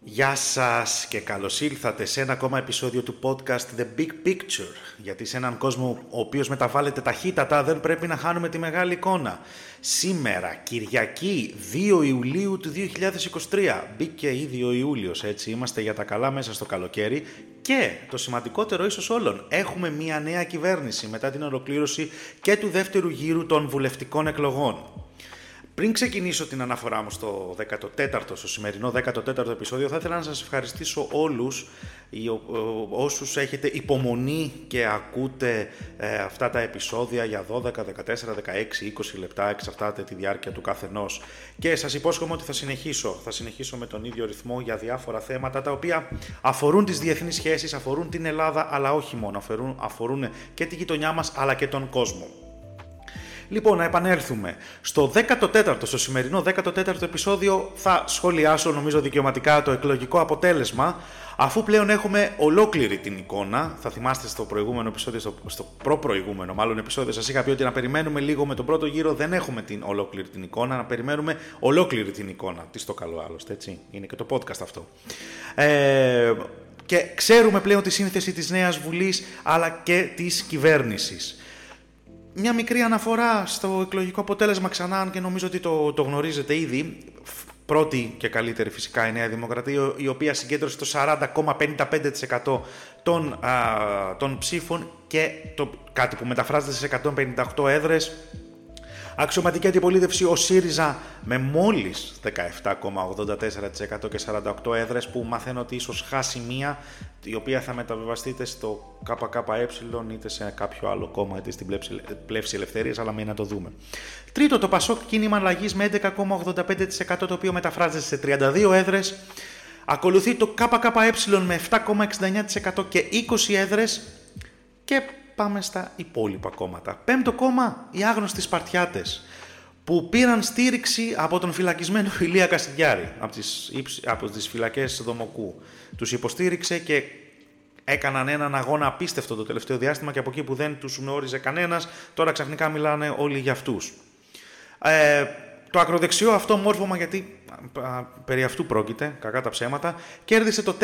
Γεια σας και καλώς ήρθατε σε ένα ακόμα επεισόδιο του podcast The Big Picture. Γιατί σε έναν κόσμο ο οποίος μεταβάλλεται ταχύτατα δεν πρέπει να χάνουμε τη μεγάλη εικόνα. Σήμερα, Κυριακή 2 Ιουλίου του 2023. Μπήκε ήδη ο Ιούλιος, έτσι είμαστε για τα καλά μέσα στο καλοκαίρι. Και το σημαντικότερο ίσως όλων, έχουμε μια νέα κυβέρνηση μετά την ολοκλήρωση και του δεύτερου γύρου των βουλευτικών εκλογών. Πριν ξεκινήσω την αναφορά μου στο 14ο, στο σημερινό 14ο επεισόδιο, θα ήθελα να σας ευχαριστήσω όλους όσους έχετε υπομονή και ακούτε ε, αυτά τα επεισόδια για 12, 14, 16, 20 λεπτά, εξαρτάται τη διάρκεια του καθενός. Και σας υπόσχομαι ότι θα συνεχίσω, θα συνεχίσω με τον ίδιο ρυθμό για διάφορα θέματα τα οποία αφορούν τις διεθνείς σχέσεις, αφορούν την Ελλάδα, αλλά όχι μόνο, αφορούν, αφορούν και τη γειτονιά μας, αλλά και τον κόσμο. Λοιπόν, να επανέλθουμε. Στο 14ο, στο σημερινό 14ο επεισόδιο θα σχολιάσω νομίζω δικαιωματικά το εκλογικό αποτέλεσμα αφού πλέον έχουμε ολόκληρη την εικόνα. Θα θυμάστε στο προηγούμενο επεισόδιο, στο, στο προ-προηγούμενο μάλλον επεισόδιο σας είχα πει ότι να περιμένουμε λίγο με τον πρώτο γύρο δεν έχουμε την ολόκληρη την εικόνα, να περιμένουμε ολόκληρη την εικόνα. Τι στο καλό άλλωστε, έτσι. Είναι και το podcast αυτό. Ε, και ξέρουμε πλέον τη σύνθεση της Νέας Βουλής αλλά και της κυβέρνησης μια μικρή αναφορά στο εκλογικό αποτέλεσμα ξανά, και νομίζω ότι το, το γνωρίζετε ήδη. Πρώτη και καλύτερη φυσικά η Νέα Δημοκρατία, η οποία συγκέντρωσε το 40,55% των, των ψήφων και το, κάτι που μεταφράζεται σε 158 έδρες Αξιωματική αντιπολίτευση ο ΣΥΡΙΖΑ με μόλις 17,84% και 48 έδρες που μαθαίνω ότι ίσως χάσει μία η οποία θα μεταβιβαστεί είτε στο ΚΚΕ είτε σε κάποιο άλλο κόμμα είτε στην πλεύση ελευθερίας αλλά μην να το δούμε. Τρίτο το ΠΑΣΟΚ κίνημα αλλαγής με 11,85% το οποίο μεταφράζεται σε 32 έδρες. Ακολουθεί το ΚΚΕ με 7,69% και 20 έδρες και πάμε στα υπόλοιπα κόμματα. Πέμπτο κόμμα, οι άγνωστοι Σπαρτιάτες, που πήραν στήριξη από τον φυλακισμένο Ηλία Κασιδιάρη, από τις, από τις φυλακές Δομοκού. Τους υποστήριξε και έκαναν έναν αγώνα απίστευτο το τελευταίο διάστημα και από εκεί που δεν τους γνώριζε κανένας, τώρα ξαφνικά μιλάνε όλοι για αυτούς. Ε, το ακροδεξιό αυτό μόρφωμα, γιατί περί αυτού πρόκειται, κακά τα ψέματα, κέρδισε το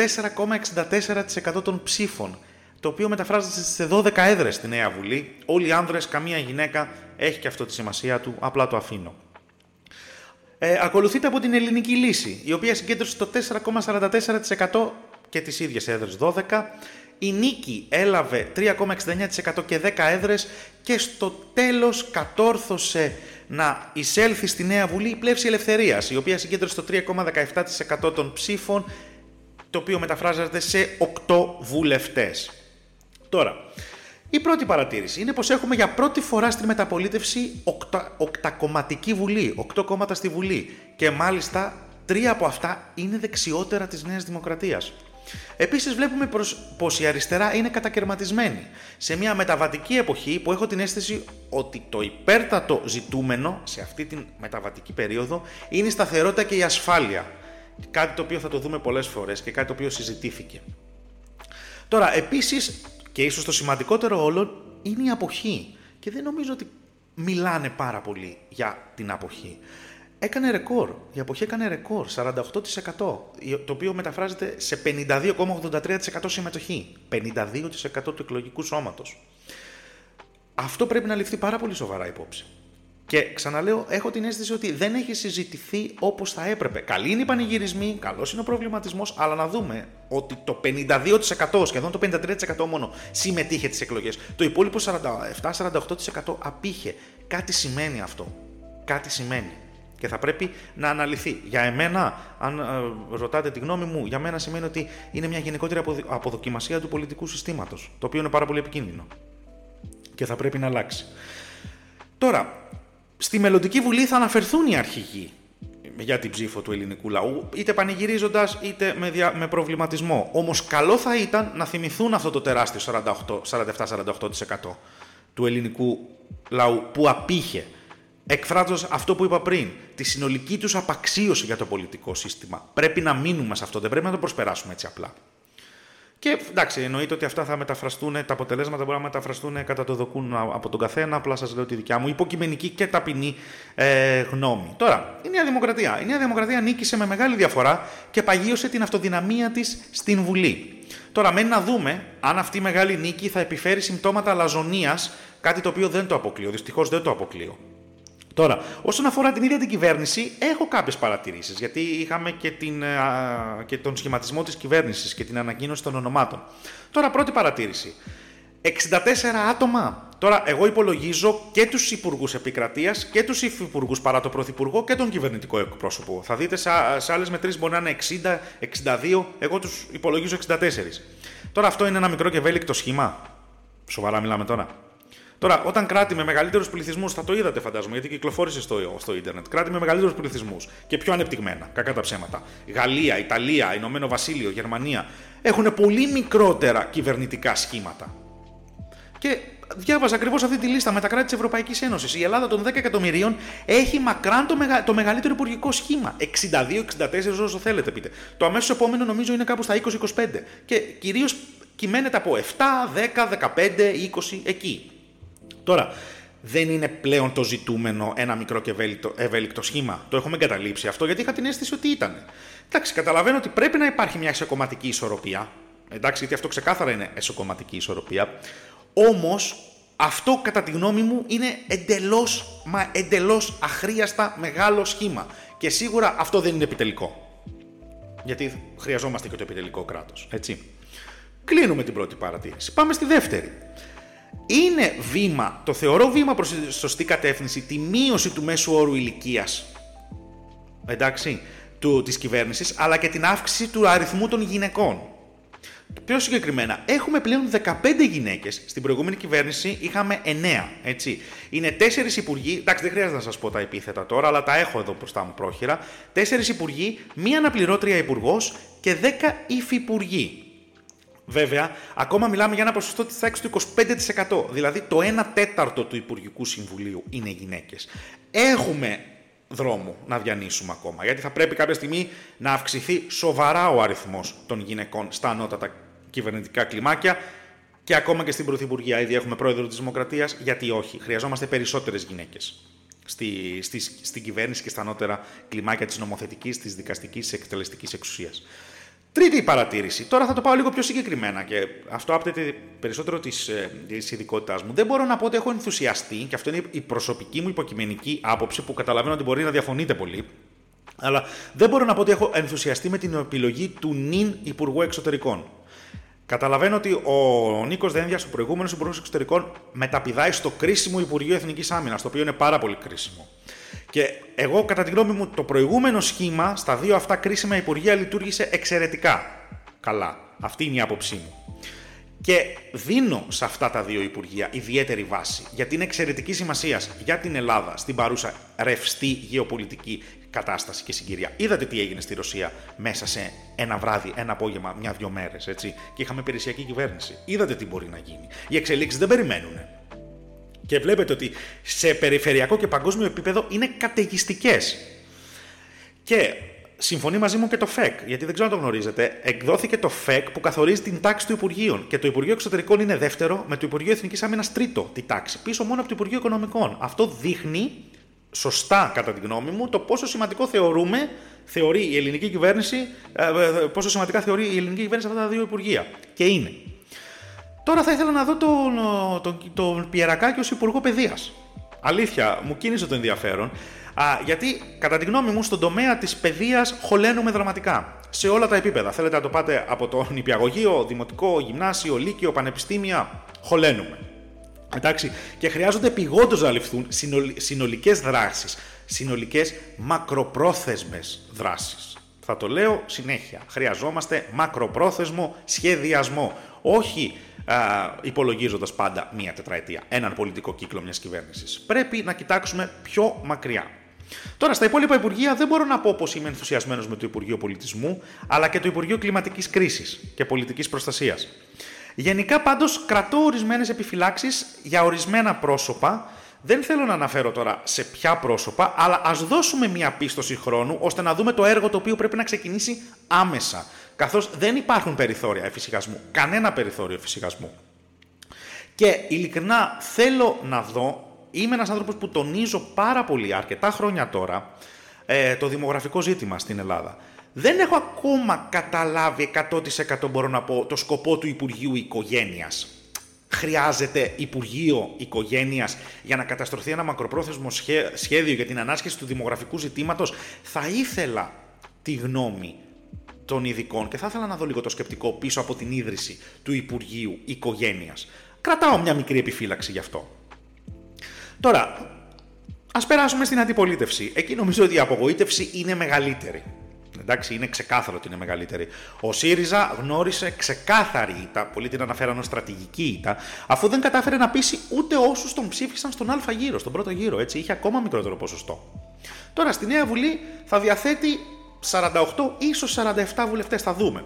4,64% των ψήφων το οποίο μεταφράζεται σε 12 έδρες στη Νέα Βουλή. Όλοι οι άνδρες, καμία γυναίκα, έχει και αυτό τη σημασία του, απλά το αφήνω. Ε, ακολουθείται από την ελληνική λύση, η οποία συγκέντρωσε το 4,44% και τις ίδιες έδρες 12. Η Νίκη έλαβε 3,69% και 10 έδρες και στο τέλος κατόρθωσε να εισέλθει στη Νέα Βουλή η Πλεύση Ελευθερίας, η οποία συγκέντρωσε το 3,17% των ψήφων, το οποίο μεταφράζεται σε 8 βουλευτές. Τώρα, η πρώτη παρατήρηση είναι πως έχουμε για πρώτη φορά στη μεταπολίτευση οκτα, οκτακομματική βουλή, οκτώ κόμματα στη βουλή και μάλιστα τρία από αυτά είναι δεξιότερα της Νέας Δημοκρατίας. Επίσης βλέπουμε πως, πως η αριστερά είναι κατακαιρματισμένη σε μια μεταβατική εποχή που έχω την αίσθηση ότι το υπέρτατο ζητούμενο σε αυτή τη μεταβατική περίοδο είναι η σταθερότητα και η ασφάλεια. Κάτι το οποίο θα το δούμε πολλές φορές και κάτι το οποίο συζητήθηκε. Τώρα, επίσης, και ίσως το σημαντικότερο όλο είναι η αποχή. Και δεν νομίζω ότι μιλάνε πάρα πολύ για την αποχή. Έκανε ρεκόρ. Η αποχή έκανε ρεκόρ. 48%. Το οποίο μεταφράζεται σε 52,83% συμμετοχή. 52% του εκλογικού σώματος. Αυτό πρέπει να ληφθεί πάρα πολύ σοβαρά υπόψη. Και ξαναλέω, έχω την αίσθηση ότι δεν έχει συζητηθεί όπως θα έπρεπε. Καλή είναι οι πανηγυρισμοί, καλός είναι ο προβληματισμός, αλλά να δούμε ότι το 52%, σχεδόν το 53% μόνο συμμετείχε τι εκλογές. Το υπόλοιπο 47-48% απήχε. Κάτι σημαίνει αυτό. Κάτι σημαίνει. Και θα πρέπει να αναλυθεί. Για εμένα, αν ε, ρωτάτε τη γνώμη μου, για μένα σημαίνει ότι είναι μια γενικότερη αποδοκιμασία του πολιτικού συστήματος. Το οποίο είναι πάρα πολύ επικίνδυνο. Και θα πρέπει να αλλάξει. Τώρα, Στη μελλοντική βουλή θα αναφερθούν οι αρχηγοί για την ψήφο του ελληνικού λαού, είτε πανηγυρίζοντας είτε με, δια... με προβληματισμό. Όμως, καλό θα ήταν να θυμηθούν αυτό το τεράστιο 47-48% του ελληνικού λαού που απήχε, εκφράζοντας αυτό που είπα πριν, τη συνολική τους απαξίωση για το πολιτικό σύστημα. Πρέπει να μείνουμε σε αυτό, δεν πρέπει να το προσπεράσουμε έτσι απλά. Και εντάξει, εννοείται ότι αυτά θα μεταφραστούν, τα αποτελέσματα μπορούν να μεταφραστούν κατά το δοκούν από τον καθένα. Απλά σας λέω τη δικιά μου υποκειμενική και ταπεινή ε, γνώμη. Τώρα, η Νέα Δημοκρατία. Η Νέα Δημοκρατία νίκησε με μεγάλη διαφορά και παγίωσε την αυτοδυναμία της στην Βουλή. Τώρα, μένει να δούμε αν αυτή η μεγάλη νίκη θα επιφέρει συμπτώματα αλαζονία, κάτι το οποίο δεν το αποκλείω. Δυστυχώς δεν το αποκλείω. Τώρα, όσον αφορά την ίδια την κυβέρνηση, έχω κάποιες παρατηρήσεις. Γιατί είχαμε και, την, και τον σχηματισμό της κυβέρνησης και την ανακοίνωση των ονομάτων. Τώρα, πρώτη παρατήρηση. 64 άτομα. Τώρα, εγώ υπολογίζω και τους υπουργούς επικρατείας και τους υφυπουργούς παρά το πρωθυπουργό και τον κυβερνητικό εκπρόσωπο. Θα δείτε σε, σε άλλες μετρήσεις μπορεί να είναι 60, 62. Εγώ τους υπολογίζω 64. Τώρα, αυτό είναι ένα μικρό και ευέλικτο σχήμα. Σοβαρά μιλάμε τώρα. Τώρα, όταν κράτη με μεγαλύτερους πληθυσμούς, θα το είδατε φαντάζομαι, γιατί κυκλοφόρησε στο, στο ίντερνετ. Κράτη με μεγαλύτερους πληθυσμούς και πιο ανεπτυγμένα, κακά τα ψέματα. Γαλλία, Ιταλία, Ηνωμένο Βασίλειο, Γερμανία έχουν πολύ μικρότερα κυβερνητικά σχήματα. Και διάβαζα ακριβώς αυτή τη λίστα με τα κράτη της Ευρωπαϊκής Ένωσης. Η Ελλάδα των 10 εκατομμυρίων έχει μακράν το, μεγα... το μεγαλύτερο υπουργικό σχήμα. 62-64, όσο θέλετε πείτε. Το αμέσως επόμενο νομίζω είναι κάπου στα 20-25. Και κυρίως κυμαίνεται από 7, 10, 15, 20 εκεί. Τώρα, δεν είναι πλέον το ζητούμενο ένα μικρό και ευέλικτο, ευέλικτο σχήμα. Το έχουμε εγκαταλείψει αυτό γιατί είχα την αίσθηση ότι ήταν. Εντάξει, καταλαβαίνω ότι πρέπει να υπάρχει μια εσωκομματική ισορροπία. Εντάξει, γιατί αυτό ξεκάθαρα είναι εσωκομματική ισορροπία. Όμως, αυτό κατά τη γνώμη μου είναι εντελώς, μα εντελώς αχρίαστα μεγάλο σχήμα. Και σίγουρα αυτό δεν είναι επιτελικό. Γιατί χρειαζόμαστε και το επιτελικό κράτος. Έτσι. Κλείνουμε την πρώτη παρατήρηση. Πάμε στη δεύτερη είναι βήμα, το θεωρώ βήμα προς τη σωστή κατεύθυνση, τη μείωση του μέσου όρου ηλικίας. Εντάξει, του, της κυβέρνησης, αλλά και την αύξηση του αριθμού των γυναικών. Πιο συγκεκριμένα, έχουμε πλέον 15 γυναίκες. Στην προηγούμενη κυβέρνηση είχαμε 9. Έτσι. Είναι 4 υπουργοί. Εντάξει, δεν χρειάζεται να σας πω τα επίθετα τώρα, αλλά τα έχω εδώ μπροστά μου πρόχειρα. 4 υπουργοί, μία αναπληρώτρια υπουργός και 10 υφυπουργοί. Βέβαια, ακόμα μιλάμε για ένα ποσοστό της τάξης του 25%. Δηλαδή το 1 τέταρτο του Υπουργικού Συμβουλίου είναι γυναίκες. Έχουμε δρόμο να διανύσουμε ακόμα. Γιατί θα πρέπει κάποια στιγμή να αυξηθεί σοβαρά ο αριθμός των γυναικών στα ανώτατα κυβερνητικά κλιμάκια και ακόμα και στην Πρωθυπουργία. Ήδη έχουμε πρόεδρο της Δημοκρατίας. Γιατί όχι, χρειαζόμαστε περισσότερες γυναίκες στη, στη, στην κυβέρνηση και στα ανώτερα κλιμάκια της νομοθετικής, της δικαστικής, της εκτελεστικής εξουσίας. Τρίτη παρατήρηση. Τώρα θα το πάω λίγο πιο συγκεκριμένα και αυτό άπτεται περισσότερο της ε, ειδικότητάς μου. Δεν μπορώ να πω ότι έχω ενθουσιαστεί, και αυτό είναι η προσωπική μου υποκειμενική άποψη που καταλαβαίνω ότι μπορεί να διαφωνείτε πολύ. Αλλά δεν μπορώ να πω ότι έχω ενθουσιαστεί με την επιλογή του νυν Υπουργού Εξωτερικών. Καταλαβαίνω ότι ο Νίκος Δένδια, ο προηγούμενος Υπουργός Εξωτερικών, μεταπηδάει στο κρίσιμο Υπουργείο Εθνικής Άμυνας, το οποίο είναι πάρα πολύ κρίσιμο. Και εγώ, κατά τη γνώμη μου, το προηγούμενο σχήμα στα δύο αυτά κρίσιμα υπουργεία λειτουργήσε εξαιρετικά καλά. Αυτή είναι η άποψή μου. Και δίνω σε αυτά τα δύο υπουργεία ιδιαίτερη βάση, γιατί είναι εξαιρετική σημασία για την Ελλάδα στην παρούσα ρευστή γεωπολιτική κατάσταση και συγκυρία. Είδατε τι έγινε στη Ρωσία μέσα σε ένα βράδυ, ένα απόγευμα, μια-δυο μέρες, έτσι. Και είχαμε υπηρεσιακή κυβέρνηση. Είδατε τι μπορεί να γίνει. Οι εξελίξεις δεν περιμένουν. Και βλέπετε ότι σε περιφερειακό και παγκόσμιο επίπεδο είναι καταιγιστικές. Και συμφωνεί μαζί μου και το ΦΕΚ, γιατί δεν ξέρω αν το γνωρίζετε. Εκδόθηκε το ΦΕΚ που καθορίζει την τάξη του Υπουργείων. Και το Υπουργείο Εξωτερικών είναι δεύτερο, με το Υπουργείο Εθνικής Άμυνας τρίτο τη τάξη. Πίσω μόνο από το Υπουργείο Οικονομικών. Αυτό δείχνει σωστά, κατά τη γνώμη μου, το πόσο σημαντικό θεωρούμε, θεωρεί η ελληνική κυβέρνηση, ε, ε, πόσο σημαντικά θεωρεί η ελληνική κυβέρνηση αυτά τα δύο υπουργεία. Και είναι. Τώρα θα ήθελα να δω τον, τον, τον Πιερακάκη ως Υπουργό Παιδείας. Αλήθεια, μου κίνησε το ενδιαφέρον. Α, γιατί, κατά τη γνώμη μου, στον τομέα της παιδείας χωλένουμε δραματικά. Σε όλα τα επίπεδα. Θέλετε να το πάτε από το νηπιαγωγείο, δημοτικό, γυμνάσιο, λύκειο, πανεπιστήμια. Χωλένουμε. Εντάξει, και χρειάζονται επιγόντω να ληφθούν συνολικές δράσεις. Συνολικές μακροπρόθεσμες δράσεις. Θα το λέω συνέχεια. Χρειαζόμαστε μακροπρόθεσμο σχεδιασμό. Όχι υπολογίζοντας πάντα μία τετραετία, έναν πολιτικό κύκλο μιας κυβέρνησης. Πρέπει να κοιτάξουμε πιο μακριά. Τώρα, στα υπόλοιπα Υπουργεία δεν μπορώ να πω πως είμαι ενθουσιασμένος με το Υπουργείο Πολιτισμού, αλλά και το Υπουργείο Κλιματικής Κρίσης και Πολιτικής Προστασίας. Γενικά, πάντως, κρατώ ορισμένες επιφυλάξεις για ορισμένα πρόσωπα, Δεν θέλω να αναφέρω τώρα σε ποια πρόσωπα, αλλά ας δώσουμε μια πίστοση χρόνου ώστε να δούμε το έργο το οποίο πρέπει να ξεκινήσει άμεσα. Καθώς δεν υπάρχουν περιθώρια εφησυχασμού, κανένα περιθώριο εφησυχασμού. Και ειλικρινά θέλω να δω, είμαι ένας άνθρωπος που τονίζω πάρα πολύ αρκετά χρόνια τώρα ε, το δημογραφικό ζήτημα στην Ελλάδα. Δεν έχω ακόμα καταλάβει 100% μπορώ να πω το σκοπό του Υπουργείου Οικογένειας. Χρειάζεται Υπουργείο Οικογένειας για να καταστρωθεί ένα μακροπρόθεσμο σχέδιο για την ανάσχεση του δημογραφικού ζητήματος. Θα ήθελα τη γνώμη των ειδικών και θα ήθελα να δω λίγο το σκεπτικό πίσω από την ίδρυση του Υπουργείου Οικογένειας. Κρατάω μια μικρή επιφύλαξη γι' αυτό. Τώρα, ας περάσουμε στην αντιπολίτευση. Εκεί νομίζω ότι η απογοήτευση είναι μεγαλύτερη. Εντάξει, είναι ξεκάθαρο ότι είναι μεγαλύτερη. Ο ΣΥΡΙΖΑ γνώρισε ξεκάθαρη ήττα, πολλοί την αναφέραν ως στρατηγική ήττα, αφού δεν κατάφερε να πείσει ούτε όσους τον ψήφισαν στον Α γύρο, στον πρώτο γύρο. Έτσι, είχε ακόμα μικρότερο ποσοστό. Τώρα στη Νέα Βουλή θα διαθέτει 48 ίσως 47 βουλευτές, θα δούμε.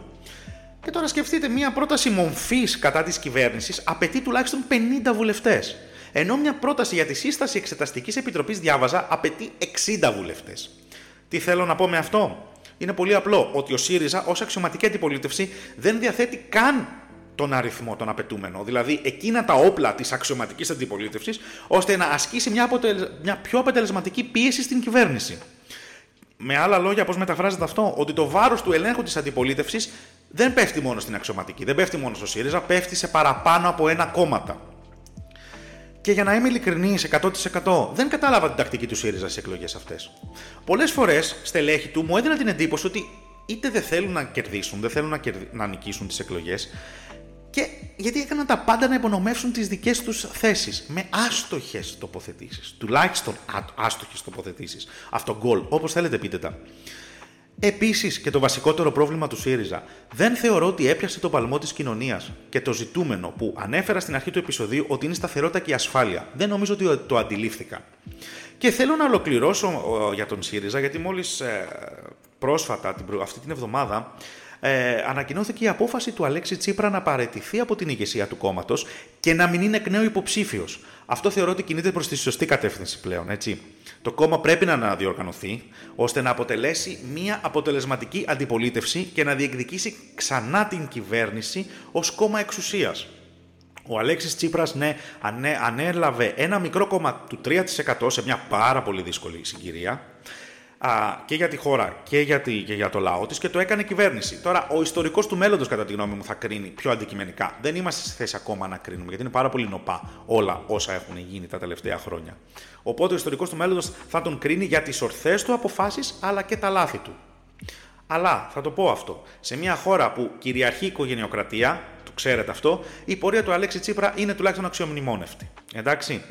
Και τώρα σκεφτείτε, μια πρόταση μομφής κατά της κυβέρνησης απαιτεί τουλάχιστον 50 βουλευτές. Ενώ μια πρόταση για τη σύσταση εξεταστικής επιτροπής, διάβαζα, απαιτεί 60 βουλευτές. Τι θέλω να πω με αυτό; Είναι πολύ απλό ότι ο ΣΥΡΙΖΑ ως αξιωματική αντιπολίτευση δεν διαθέτει καν τον αριθμό τον απαιτούμενο. Δηλαδή εκείνα τα όπλα της αξιωματικής αντιπολίτευσης, ώστε να ασκήσει μια, μια πιο αποτελεσματική πίεση στην κυβέρνηση. Με άλλα λόγια, πώς μεταφράζεται αυτό, ότι το βάρος του ελέγχου της αντιπολίτευσης δεν πέφτει μόνο στην αξιωματική, δεν πέφτει μόνο στο ΣΥΡΙΖΑ, πέφτει σε παραπάνω από ένα κόμματα. Και για να είμαι ειλικρινής 100% δεν κατάλαβα την τακτική του ΣΥΡΙΖΑ στις εκλογές αυτές. Πολλές φορές στελέχη του μου έδιναν την εντύπωση ότι είτε δεν θέλουν να κερδίσουν, δεν θέλουν να, να νικήσουν τις εκλογές, και γιατί έκαναν τα πάντα να υπονομεύσουν τις δικές τους θέσεις. Με άστοχες τοποθετήσεις. Τουλάχιστον άστοχες τοποθετήσεις. Αυτό γκολ, όπως θέλετε πείτε τα. Επίσης, και το βασικότερο πρόβλημα του ΣΥΡΙΖΑ, δεν θεωρώ ότι έπιασε το παλμό της κοινωνίας και το ζητούμενο που ανέφερα στην αρχή του επεισοδίου ότι είναι η σταθερότητα και η ασφάλεια. Δεν νομίζω ότι το αντιλήφθηκα. Και θέλω να ολοκληρώσω για τον ΣΥΡΙΖΑ, γιατί μόλις ε, πρόσφατα, αυτή την εβδομάδα, ε, ανακοινώθηκε η απόφαση του Αλέξη Τσίπρα να παραιτηθεί από την ηγεσία του κόμματος και να μην είναι εκ νέου υποψήφιος. Αυτό θεωρώ ότι κινείται προς τη σωστή κατεύθυνση πλέον, έτσι. Το κόμμα πρέπει να αναδιοργανωθεί ώστε να αποτελέσει μια αποτελεσματική αντιπολίτευση και να διεκδικήσει ξανά την κυβέρνηση ως κόμμα εξουσίας. Ο Αλέξης Τσίπρας, ναι, ανέλαβε ένα μικρό κόμμα του 3% σε μια πάρα πολύ δύσκολη συγκυρία, α, και για τη χώρα και για, τη, και για το λαό της και το έκανε κυβέρνηση. Τώρα, ο ιστορικός του μέλλοντος, κατά τη γνώμη μου, θα κρίνει πιο αντικειμενικά. Δεν είμαστε στη θέση ακόμα να κρίνουμε, γιατί είναι πάρα πολύ νοπά όλα όσα έχουν γίνει τα τελευταία χρόνια. Οπότε, ο ιστορικός του μέλλοντος θα τον κρίνει για τις ορθές του αποφάσεις αλλά και τα λάθη του. Αλλά, θα το πω αυτό, σε μια χώρα που κυριαρχεί η οικογενειοκρατία, το ξέρετε αυτό, η πορεία του Αλέξη Τσίπρα είναι τουλάχιστον αξιομνημόνευτη. Εντάξει.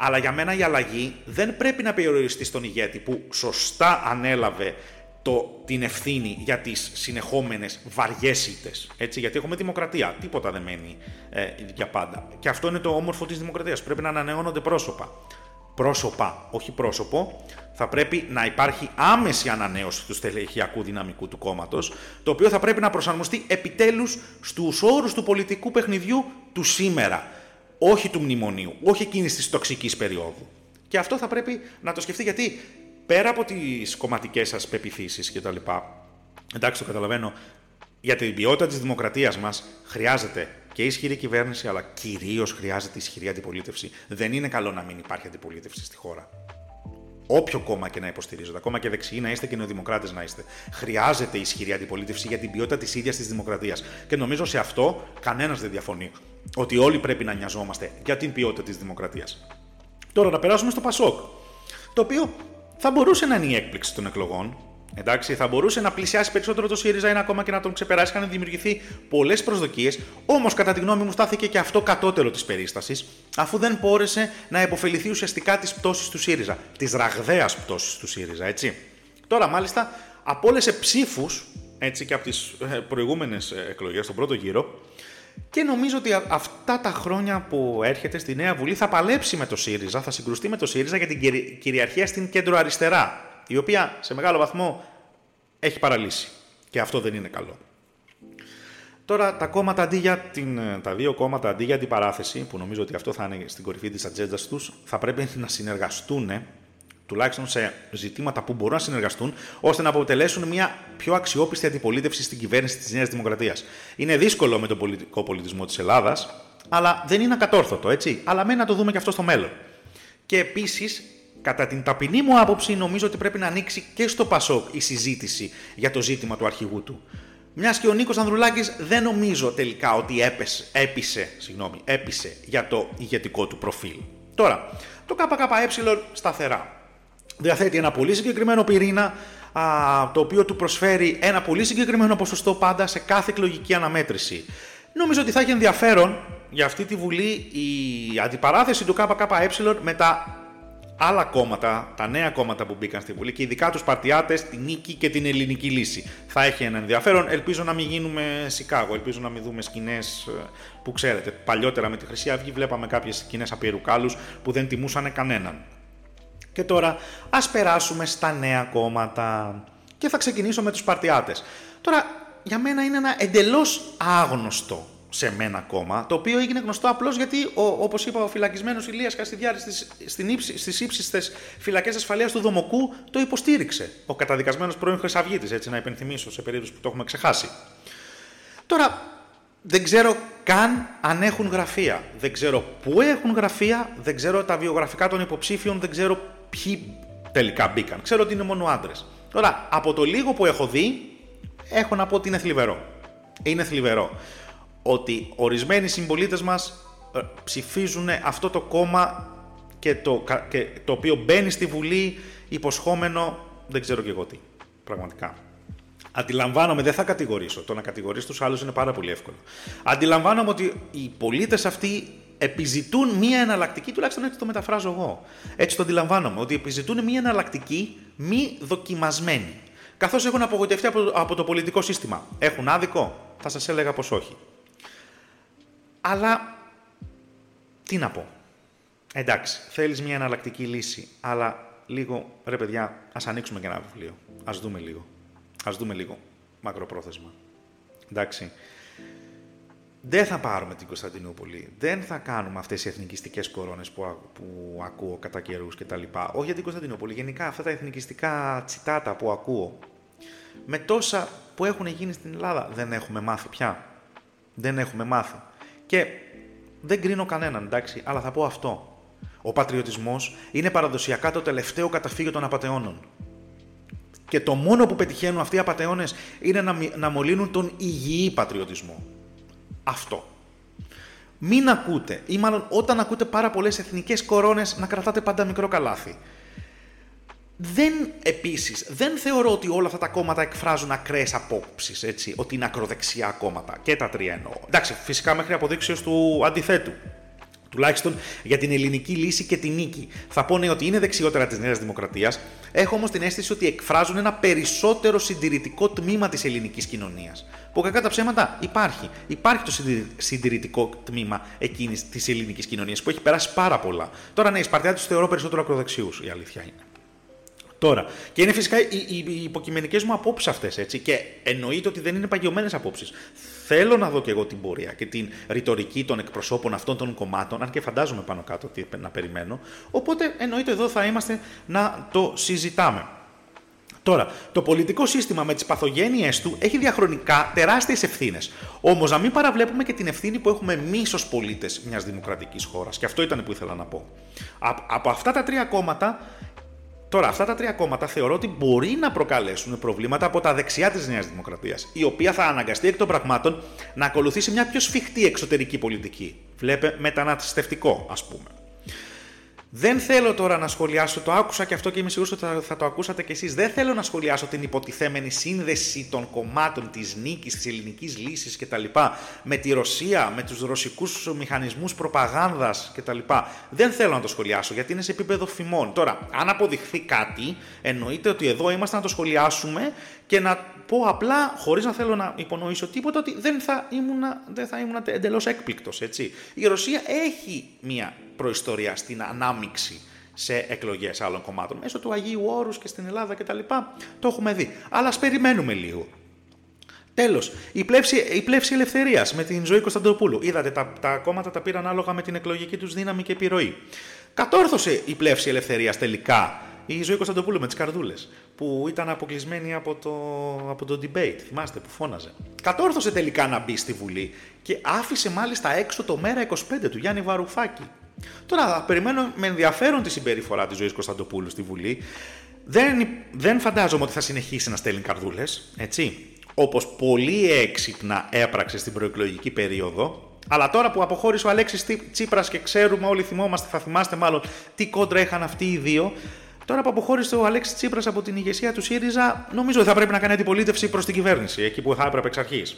Αλλά για μένα η αλλαγή δεν πρέπει να περιοριστεί στον ηγέτη που σωστά ανέλαβε το, την ευθύνη για τις συνεχόμενες βαριές ήττες. Έτσι, γιατί έχουμε δημοκρατία. Τίποτα δεν μένει ε, για πάντα. Και αυτό είναι το όμορφο της δημοκρατίας. Πρέπει να ανανεώνονται πρόσωπα. Πρόσωπα, όχι πρόσωπο. Θα πρέπει να υπάρχει άμεση ανανέωση του στελεχειακού δυναμικού του κόμματος, το οποίο θα πρέπει να προσαρμοστεί επιτέλους στους όρους του πολιτικού παιχνιδιού του σήμερα όχι του μνημονίου, όχι εκείνης της τοξικής περίοδου. Και αυτό θα πρέπει να το σκεφτεί γιατί πέρα από τις κομματικές σας πεπιθήσεις κτλ. Εντάξει, το καταλαβαίνω. Για την ποιότητα της δημοκρατίας μας χρειάζεται και ισχυρή κυβέρνηση, αλλά κυρίως χρειάζεται ισχυρή αντιπολίτευση. Δεν είναι καλό να μην υπάρχει αντιπολίτευση στη χώρα. Όποιο κόμμα και να υποστηρίζετε, ακόμα και δεξιοί να είστε και νεοδημοκράτες να είστε, χρειάζεται ισχυρή αντιπολίτευση για την ποιότητα της ίδιας της δημοκρατίας. Και νομίζω σε αυτό κανένας δεν διαφωνεί. Ότι όλοι πρέπει να νοιαζόμαστε για την ποιότητα της δημοκρατίας. Τώρα να περάσουμε στο Πασόκ. Το οποίο θα μπορούσε να είναι η έκπληξη των εκλογών, Εντάξει, θα μπορούσε να πλησιάσει περισσότερο το ΣΥΡΙΖΑ ή ακόμα και να τον ξεπεράσει. Είχαν δημιουργηθεί πολλές προσδοκίες. Όμως, κατά τη γνώμη μου, στάθηκε και αυτό κατώτερο της περίστασης, αφού δεν μπόρεσε να υποφεληθεί ουσιαστικά της πτώσης του ΣΥΡΙΖΑ. Της ραγδαίας πτώσης του ΣΥΡΙΖΑ, έτσι. Τώρα, μάλιστα, απόλυσε ψήφους έτσι και από τις ε, προηγούμενες εκλογές, τον πρώτο γύρο. Και νομίζω ότι αυτά τα χρόνια που έρχεται στη Νέα Βουλή θα παλέψει με το ΣΥΡΙΖΑ, θα συγκρουστεί με το ΣΥΡΙΖΑ για την κυριαρχία στην κέντρο αριστερά η οποία σε μεγάλο βαθμό έχει παραλύσει. Και αυτό δεν είναι καλό. Τώρα τα κόμματα αντί για την, τα δύο κόμματα αντί για την παράθεση, που νομίζω ότι αυτό θα είναι στην κορυφή της ατζέντας τους, θα πρέπει να συνεργαστούν τουλάχιστον σε ζητήματα που μπορούν να συνεργαστούν, ώστε να αποτελέσουν μια πιο αξιόπιστη αντιπολίτευση στην κυβέρνηση της Νέας Δημοκρατίας. Είναι δύσκολο με τον πολιτικό πολιτισμό της Ελλάδας, αλλά δεν είναι ακατόρθωτο, έτσι. Αλλά μένει να το δούμε και αυτό στο μέλλον. Και επίσης, κατά την ταπεινή μου άποψη, νομίζω ότι πρέπει να ανοίξει και στο Πασόκ η συζήτηση για το ζήτημα του αρχηγού του. Μιας και ο Νίκος Ανδρουλάκης δεν νομίζω τελικά ότι έπεσε, έπεισε, συγγνώμη, έπεισε για το ηγετικό του προφίλ. Τώρα, το ΚΚΕ σταθερά διαθέτει ένα πολύ συγκεκριμένο πυρήνα, α, το οποίο του προσφέρει ένα πολύ συγκεκριμένο ποσοστό πάντα σε κάθε εκλογική αναμέτρηση. Νομίζω ότι θα έχει ενδιαφέρον για αυτή τη Βουλή η αντιπαράθεση του ΚΚΕ με τα άλλα κόμματα, τα νέα κόμματα που μπήκαν στη Βουλή και ειδικά τους παρτιάτες, την νίκη και την ελληνική λύση. Θα έχει ένα ενδιαφέρον. Ελπίζω να μην γίνουμε Σικάγο, ελπίζω να μην δούμε σκηνές ε, που ξέρετε. Παλιότερα με τη Χρυσή Αυγή βλέπαμε κάποιες σκηνές απειρουκάλους που δεν τιμούσαν κανέναν. Και τώρα ας περάσουμε στα νέα κόμματα. Και θα ξεκινήσω με τους Παρτιάτες. Τώρα, για μένα είναι ένα εντελώς άγνωστο σε μένα κόμμα, το οποίο έγινε γνωστό απλώς γιατί, ο, όπως είπα, ο φυλακισμένος Ηλίας Καστιδιάρης στις, στην ύψη, στις ύψιστες φυλακές ασφαλείας του Δομοκού το υποστήριξε. Ο καταδικασμένος πρώην Χρυσαυγίτης, έτσι να υπενθυμίσω σε περίπτωση που το έχουμε ξεχάσει. Τώρα, δεν ξέρω καν αν έχουν γραφεία. Δεν ξέρω πού έχουν γραφεία, δεν ξέρω τα βιογραφικά των υποψήφιων, δεν ξέρω ποιοι τελικά μπήκαν. Ξέρω ότι είναι μόνο άντρες. Τώρα, από το λίγο που έχω δει, έχω να πω ότι είναι θλιβερό. Είναι θλιβερό ότι ορισμένοι συμπολίτες μας ε, ψηφίζουν αυτό το κόμμα και το, και το οποίο μπαίνει στη Βουλή υποσχόμενο δεν ξέρω και εγώ τι. Πραγματικά. Αντιλαμβάνομαι, δεν θα κατηγορήσω. Το να κατηγορήσει τους άλλους είναι πάρα πολύ εύκολο. Αντιλαμβάνομαι ότι οι πολίτες αυτοί επιζητούν μία εναλλακτική, τουλάχιστον έτσι το μεταφράζω εγώ. Έτσι το αντιλαμβάνομαι, ότι επιζητούν μία εναλλακτική μη δοκιμασμένη. Καθώς έχουν απογοητευτεί από, το πολιτικό σύστημα. Έχουν άδικο, θα σας έλεγα πως όχι. Αλλά τι να πω. Εντάξει, θέλεις μία εναλλακτική λύση, αλλά λίγο, ρε παιδιά, ας ανοίξουμε και ένα βιβλίο. Α δούμε λίγο. Α δούμε λίγο μακροπρόθεσμα. Εντάξει δεν θα πάρουμε την Κωνσταντινούπολη. Δεν θα κάνουμε αυτές οι εθνικιστικές κορώνες που, που ακούω κατά καιρούς κτλ. Όχι για την Κωνσταντινούπολη. Γενικά αυτά τα εθνικιστικά τσιτάτα που ακούω. Με τόσα που έχουν γίνει στην Ελλάδα δεν έχουμε μάθει πια. Δεν έχουμε μάθει. Και δεν κρίνω κανέναν, εντάξει, αλλά θα πω αυτό. Ο πατριωτισμός είναι παραδοσιακά το τελευταίο καταφύγιο των απαταιώνων. Και το μόνο που πετυχαίνουν αυτοί οι απαταιώνες είναι να, να μολύνουν τον υγιή πατριωτισμό αυτό. Μην ακούτε, ή μάλλον όταν ακούτε πάρα πολλές εθνικές κορώνες, να κρατάτε πάντα μικρό καλάθι. Δεν, επίσης, δεν θεωρώ ότι όλα αυτά τα κόμματα εκφράζουν ακραίες απόψεις, έτσι, ότι είναι ακροδεξιά κόμματα. Και τα τρία εννοώ. Εντάξει, φυσικά μέχρι αποδείξεως του αντιθέτου. Τουλάχιστον για την ελληνική λύση και την νίκη. Θα πω ναι ότι είναι δεξιότερα της Νέας Δημοκρατίας. Έχω όμως την αίσθηση ότι εκφράζουν ένα περισσότερο συντηρητικό τμήμα της ελληνικής κοινωνίας. Που κακά τα ψέματα υπάρχει. Υπάρχει το συντηρητικό τμήμα εκείνης της ελληνικής κοινωνίας που έχει περάσει πάρα πολλά. Τώρα ναι, οι Σπαρτιάτε τους θεωρώ περισσότερο ακροδεξιούς, η αλήθεια είναι. Τώρα, και είναι φυσικά οι, οι, οι υποκειμενικές μου απόψεις αυτές, έτσι. Και εννοείται ότι δεν είναι παγιωμένες απόψεις. Θέλω να δω και εγώ την πορεία και την ρητορική των εκπροσώπων αυτών των κομμάτων, αν και φαντάζομαι πάνω κάτω τι να περιμένω. Οπότε εννοείται εδώ θα είμαστε να το συζητάμε. Τώρα, το πολιτικό σύστημα με τις παθογένειές του έχει διαχρονικά τεράστιες ευθύνες. Όμως, να μην παραβλέπουμε και την ευθύνη που έχουμε εμείς ως πολίτες μιας δημοκρατικής χώρας. Και αυτό ήταν που ήθελα να πω. Από αυτά τα τρία κόμματα Τώρα, αυτά τα τρία κόμματα θεωρώ ότι μπορεί να προκαλέσουν προβλήματα από τα δεξιά της Νέας Δημοκρατίας, η οποία θα αναγκαστεί εκ των πραγμάτων να ακολουθήσει μια πιο σφιχτή εξωτερική πολιτική. Βλέπε μεταναστευτικό, ας πούμε. Δεν θέλω τώρα να σχολιάσω, το άκουσα και αυτό και είμαι σίγουρος ότι θα, το ακούσατε κι εσείς. Δεν θέλω να σχολιάσω την υποτιθέμενη σύνδεση των κομμάτων της νίκης, της ελληνικής λύσης κτλ. με τη Ρωσία, με τους ρωσικούς μηχανισμούς προπαγάνδας κτλ. Δεν θέλω να το σχολιάσω γιατί είναι σε επίπεδο φημών. Τώρα, αν αποδειχθεί κάτι, εννοείται ότι εδώ είμαστε να το σχολιάσουμε και να πω απλά, χωρίς να θέλω να υπονοήσω τίποτα, ότι δεν θα ήμουν, δεν θα ήμουν εντελώς έκπληκτος. Η Ρωσία έχει μια προϊστορία στην ανάμιξη σε εκλογές άλλων κομμάτων. Μέσω του Αγίου Όρους και στην Ελλάδα κτλ. Το έχουμε δει. Αλλά ας περιμένουμε λίγο. Τέλος, η πλεύση, η πλεύση ελευθερίας με την ζωή Κωνσταντοπούλου. Είδατε, τα, τα κόμματα τα πήραν ανάλογα με την εκλογική τους δύναμη και επιρροή. Κατόρθωσε η πλεύση ελευθερίας τελικά η ζωή Κωνσταντοπούλου με τις καρδούλες, που ήταν αποκλεισμένη από το, από το debate. Θυμάστε που φώναζε. Κατόρθωσε τελικά να μπει στη Βουλή και άφησε μάλιστα έξω το μέρα 25 του Γιάννη Βαρουφάκη. Τώρα περιμένω με ενδιαφέρον τη συμπεριφορά της ζωής Κωνσταντοπούλου στη Βουλή. Δεν, δεν φαντάζομαι ότι θα συνεχίσει να στέλνει καρδούλες, έτσι. Όπως πολύ έξυπνα έπραξε στην προεκλογική περίοδο, αλλά τώρα που αποχώρησε ο Αλέξης Τσίπρας και ξέρουμε, όλοι θυμόμαστε, θα θυμάστε μάλλον τι κόντρα είχαν αυτοί οι δύο, Τώρα που αποχώρησε ο Αλέξης Τσίπρας από την ηγεσία του ΣΥΡΙΖΑ, νομίζω ότι θα πρέπει να κάνει αντιπολίτευση προς την κυβέρνηση, εκεί που θα έπρεπε εξ αρχής.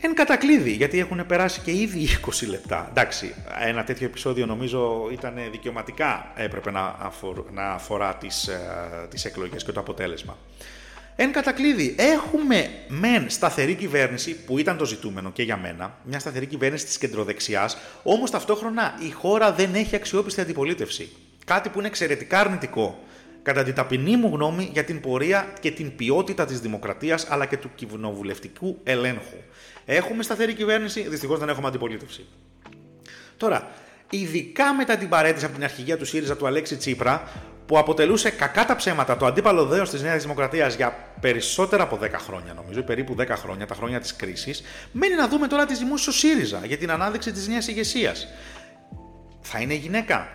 Εν κατακλείδη, γιατί έχουν περάσει και ήδη 20 λεπτά. Εντάξει, ένα τέτοιο επεισόδιο νομίζω ήταν δικαιωματικά έπρεπε να, να αφορά τις, ε, τις εκλογές και το αποτέλεσμα. Εν κατακλείδη, έχουμε μεν σταθερή κυβέρνηση, που ήταν το ζητούμενο και για μένα, μια σταθερή κυβέρνηση της κεντροδεξιάς, όμως ταυτόχρονα η χώρα δεν έχει αξιόπιστη αντιπολίτευση. Κάτι που είναι εξαιρετικά αρνητικό, κατά την ταπεινή μου γνώμη, για την πορεία και την ποιότητα της δημοκρατίας αλλά και του κοινοβουλευτικού ελέγχου. Έχουμε σταθερή κυβέρνηση, δυστυχώς δεν έχουμε αντιπολίτευση. Τώρα, ειδικά μετά την παρέτηση από την αρχηγία του ΣΥΡΙΖΑ του Αλέξη Τσίπρα, που αποτελούσε κακά τα ψέματα το αντίπαλο δέος της Νέας Δημοκρατίας για περισσότερα από 10 χρόνια, νομίζω, περίπου 10 χρόνια, τα χρόνια της κρίσης, μένει να δούμε τώρα τις δημόσιο ΣΥΡΙΖΑ για την ανάδειξη της νέας ηγεσίας. Θα είναι γυναίκα,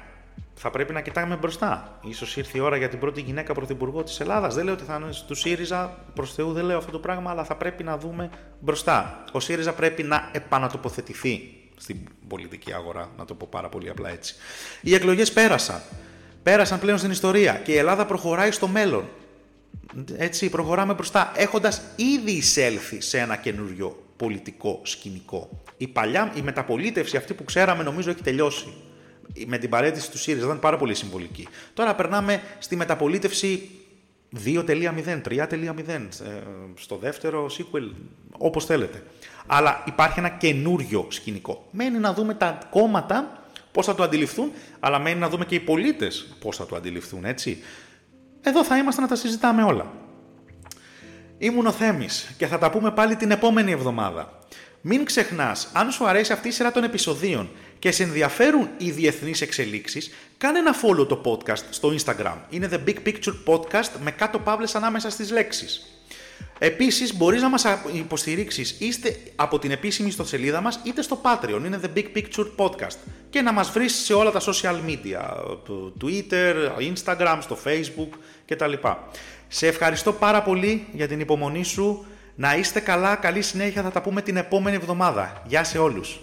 θα πρέπει να κοιτάμε μπροστά. σω ήρθε η ώρα για την πρώτη γυναίκα πρωθυπουργό της Ελλάδας. Δεν λέω ότι θα είναι του ΣΥΡΙΖΑ, προς Θεού δεν λέω αυτό το πράγμα, αλλά θα πρέπει να δούμε μπροστά. Ο ΣΥΡΙΖΑ πρέπει να επανατοποθετηθεί στην πολιτική αγορά, να το πω πάρα πολύ απλά έτσι. Οι εκλογές πέρασαν. Πέρασαν πλέον στην ιστορία και η Ελλάδα προχωράει στο μέλλον. Έτσι, προχωράμε μπροστά, έχοντας ήδη εισέλθει σε ένα καινούριο πολιτικό σκηνικό. Η παλιά, η μεταπολίτευση αυτή που ξέραμε νομίζω έχει τελειώσει με την παρέτηση του ΣΥΡΙΖΑ ήταν πάρα πολύ συμβολική. Τώρα περνάμε στη μεταπολίτευση 2.0, 3.0, ε, στο δεύτερο sequel, όπως θέλετε. Αλλά υπάρχει ένα καινούριο σκηνικό. Μένει να δούμε τα κόμματα πώς θα το αντιληφθούν, αλλά μένει να δούμε και οι πολίτες πώς θα το αντιληφθούν, έτσι. Εδώ θα είμαστε να τα συζητάμε όλα. Ήμουν ο Θέμης και θα τα πούμε πάλι την επόμενη εβδομάδα. Μην ξεχνάς, αν σου αρέσει αυτή η σειρά των επεισοδίων και σε ενδιαφέρουν οι διεθνείς εξελίξεις, κάνε ένα follow το podcast στο Instagram. Είναι The Big Picture Podcast με κάτω παύλες ανάμεσα στις λέξεις. Επίσης μπορείς να μας υποστηρίξεις είτε από την επίσημη ιστοσελίδα μας είτε στο Patreon, είναι The Big Picture Podcast και να μας βρεις σε όλα τα social media, το Twitter, Instagram, στο Facebook κτλ. Σε ευχαριστώ πάρα πολύ για την υπομονή σου. Να είστε καλά, καλή συνέχεια, θα τα πούμε την επόμενη εβδομάδα. Γεια σε όλους.